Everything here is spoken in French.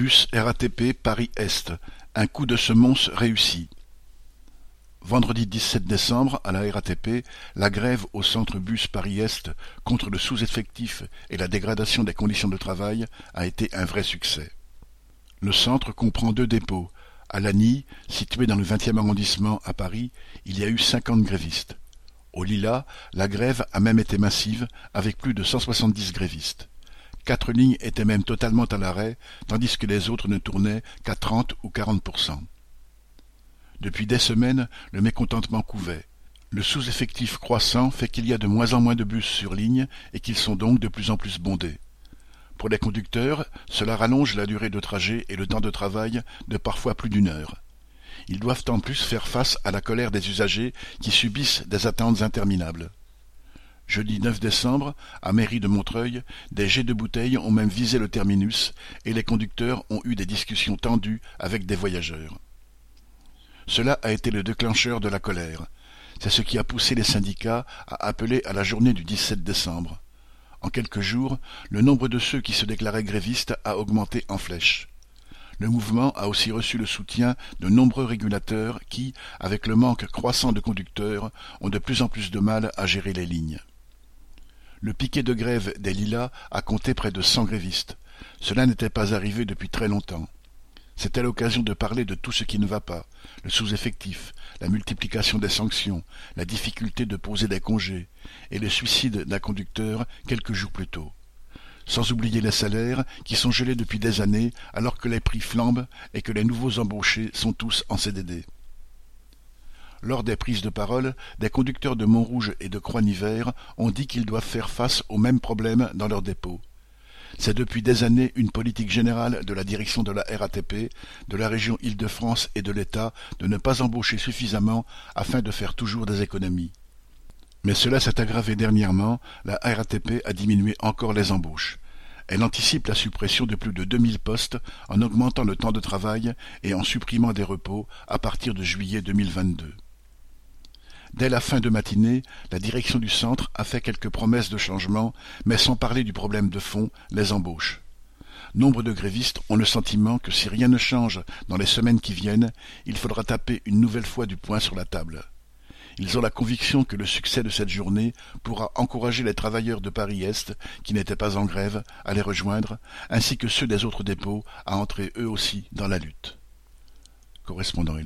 Bus RATP Paris-Est, un coup de semonce réussi. Vendredi 17 décembre, à la RATP, la grève au centre bus Paris-Est contre le sous-effectif et la dégradation des conditions de travail a été un vrai succès. Le centre comprend deux dépôts. À Lagny, situé dans le 20e arrondissement à Paris, il y a eu cinquante grévistes. Au Lilas, la grève a même été massive, avec plus de 170 grévistes. Quatre lignes étaient même totalement à l'arrêt, tandis que les autres ne tournaient qu'à trente ou quarante pour cent. Depuis des semaines, le mécontentement couvait. Le sous-effectif croissant fait qu'il y a de moins en moins de bus sur ligne et qu'ils sont donc de plus en plus bondés. Pour les conducteurs, cela rallonge la durée de trajet et le temps de travail de parfois plus d'une heure. Ils doivent en plus faire face à la colère des usagers qui subissent des attentes interminables. Jeudi 9 décembre, à Mairie de Montreuil, des jets de bouteilles ont même visé le terminus et les conducteurs ont eu des discussions tendues avec des voyageurs. Cela a été le déclencheur de la colère. C'est ce qui a poussé les syndicats à appeler à la journée du 17 décembre. En quelques jours, le nombre de ceux qui se déclaraient grévistes a augmenté en flèche. Le mouvement a aussi reçu le soutien de nombreux régulateurs qui, avec le manque croissant de conducteurs, ont de plus en plus de mal à gérer les lignes. Le piquet de grève des Lilas a compté près de cent grévistes. Cela n'était pas arrivé depuis très longtemps. C'était l'occasion de parler de tout ce qui ne va pas, le sous-effectif, la multiplication des sanctions, la difficulté de poser des congés, et le suicide d'un conducteur quelques jours plus tôt. Sans oublier les salaires, qui sont gelés depuis des années, alors que les prix flambent et que les nouveaux embauchés sont tous en CDD. Lors des prises de parole, des conducteurs de Montrouge et de Croix-Nivert ont dit qu'ils doivent faire face aux mêmes problèmes dans leurs dépôts. C'est depuis des années une politique générale de la direction de la RATP, de la région Île-de-France et de l'État de ne pas embaucher suffisamment afin de faire toujours des économies. Mais cela s'est aggravé dernièrement, la RATP a diminué encore les embauches. Elle anticipe la suppression de plus de 2000 postes en augmentant le temps de travail et en supprimant des repos à partir de juillet 2022. Dès la fin de matinée, la direction du centre a fait quelques promesses de changement, mais sans parler du problème de fond, les embauches. Nombre de grévistes ont le sentiment que si rien ne change dans les semaines qui viennent, il faudra taper une nouvelle fois du poing sur la table. Ils ont la conviction que le succès de cette journée pourra encourager les travailleurs de Paris-Est, qui n'étaient pas en grève, à les rejoindre, ainsi que ceux des autres dépôts à entrer eux aussi dans la lutte. Correspondant.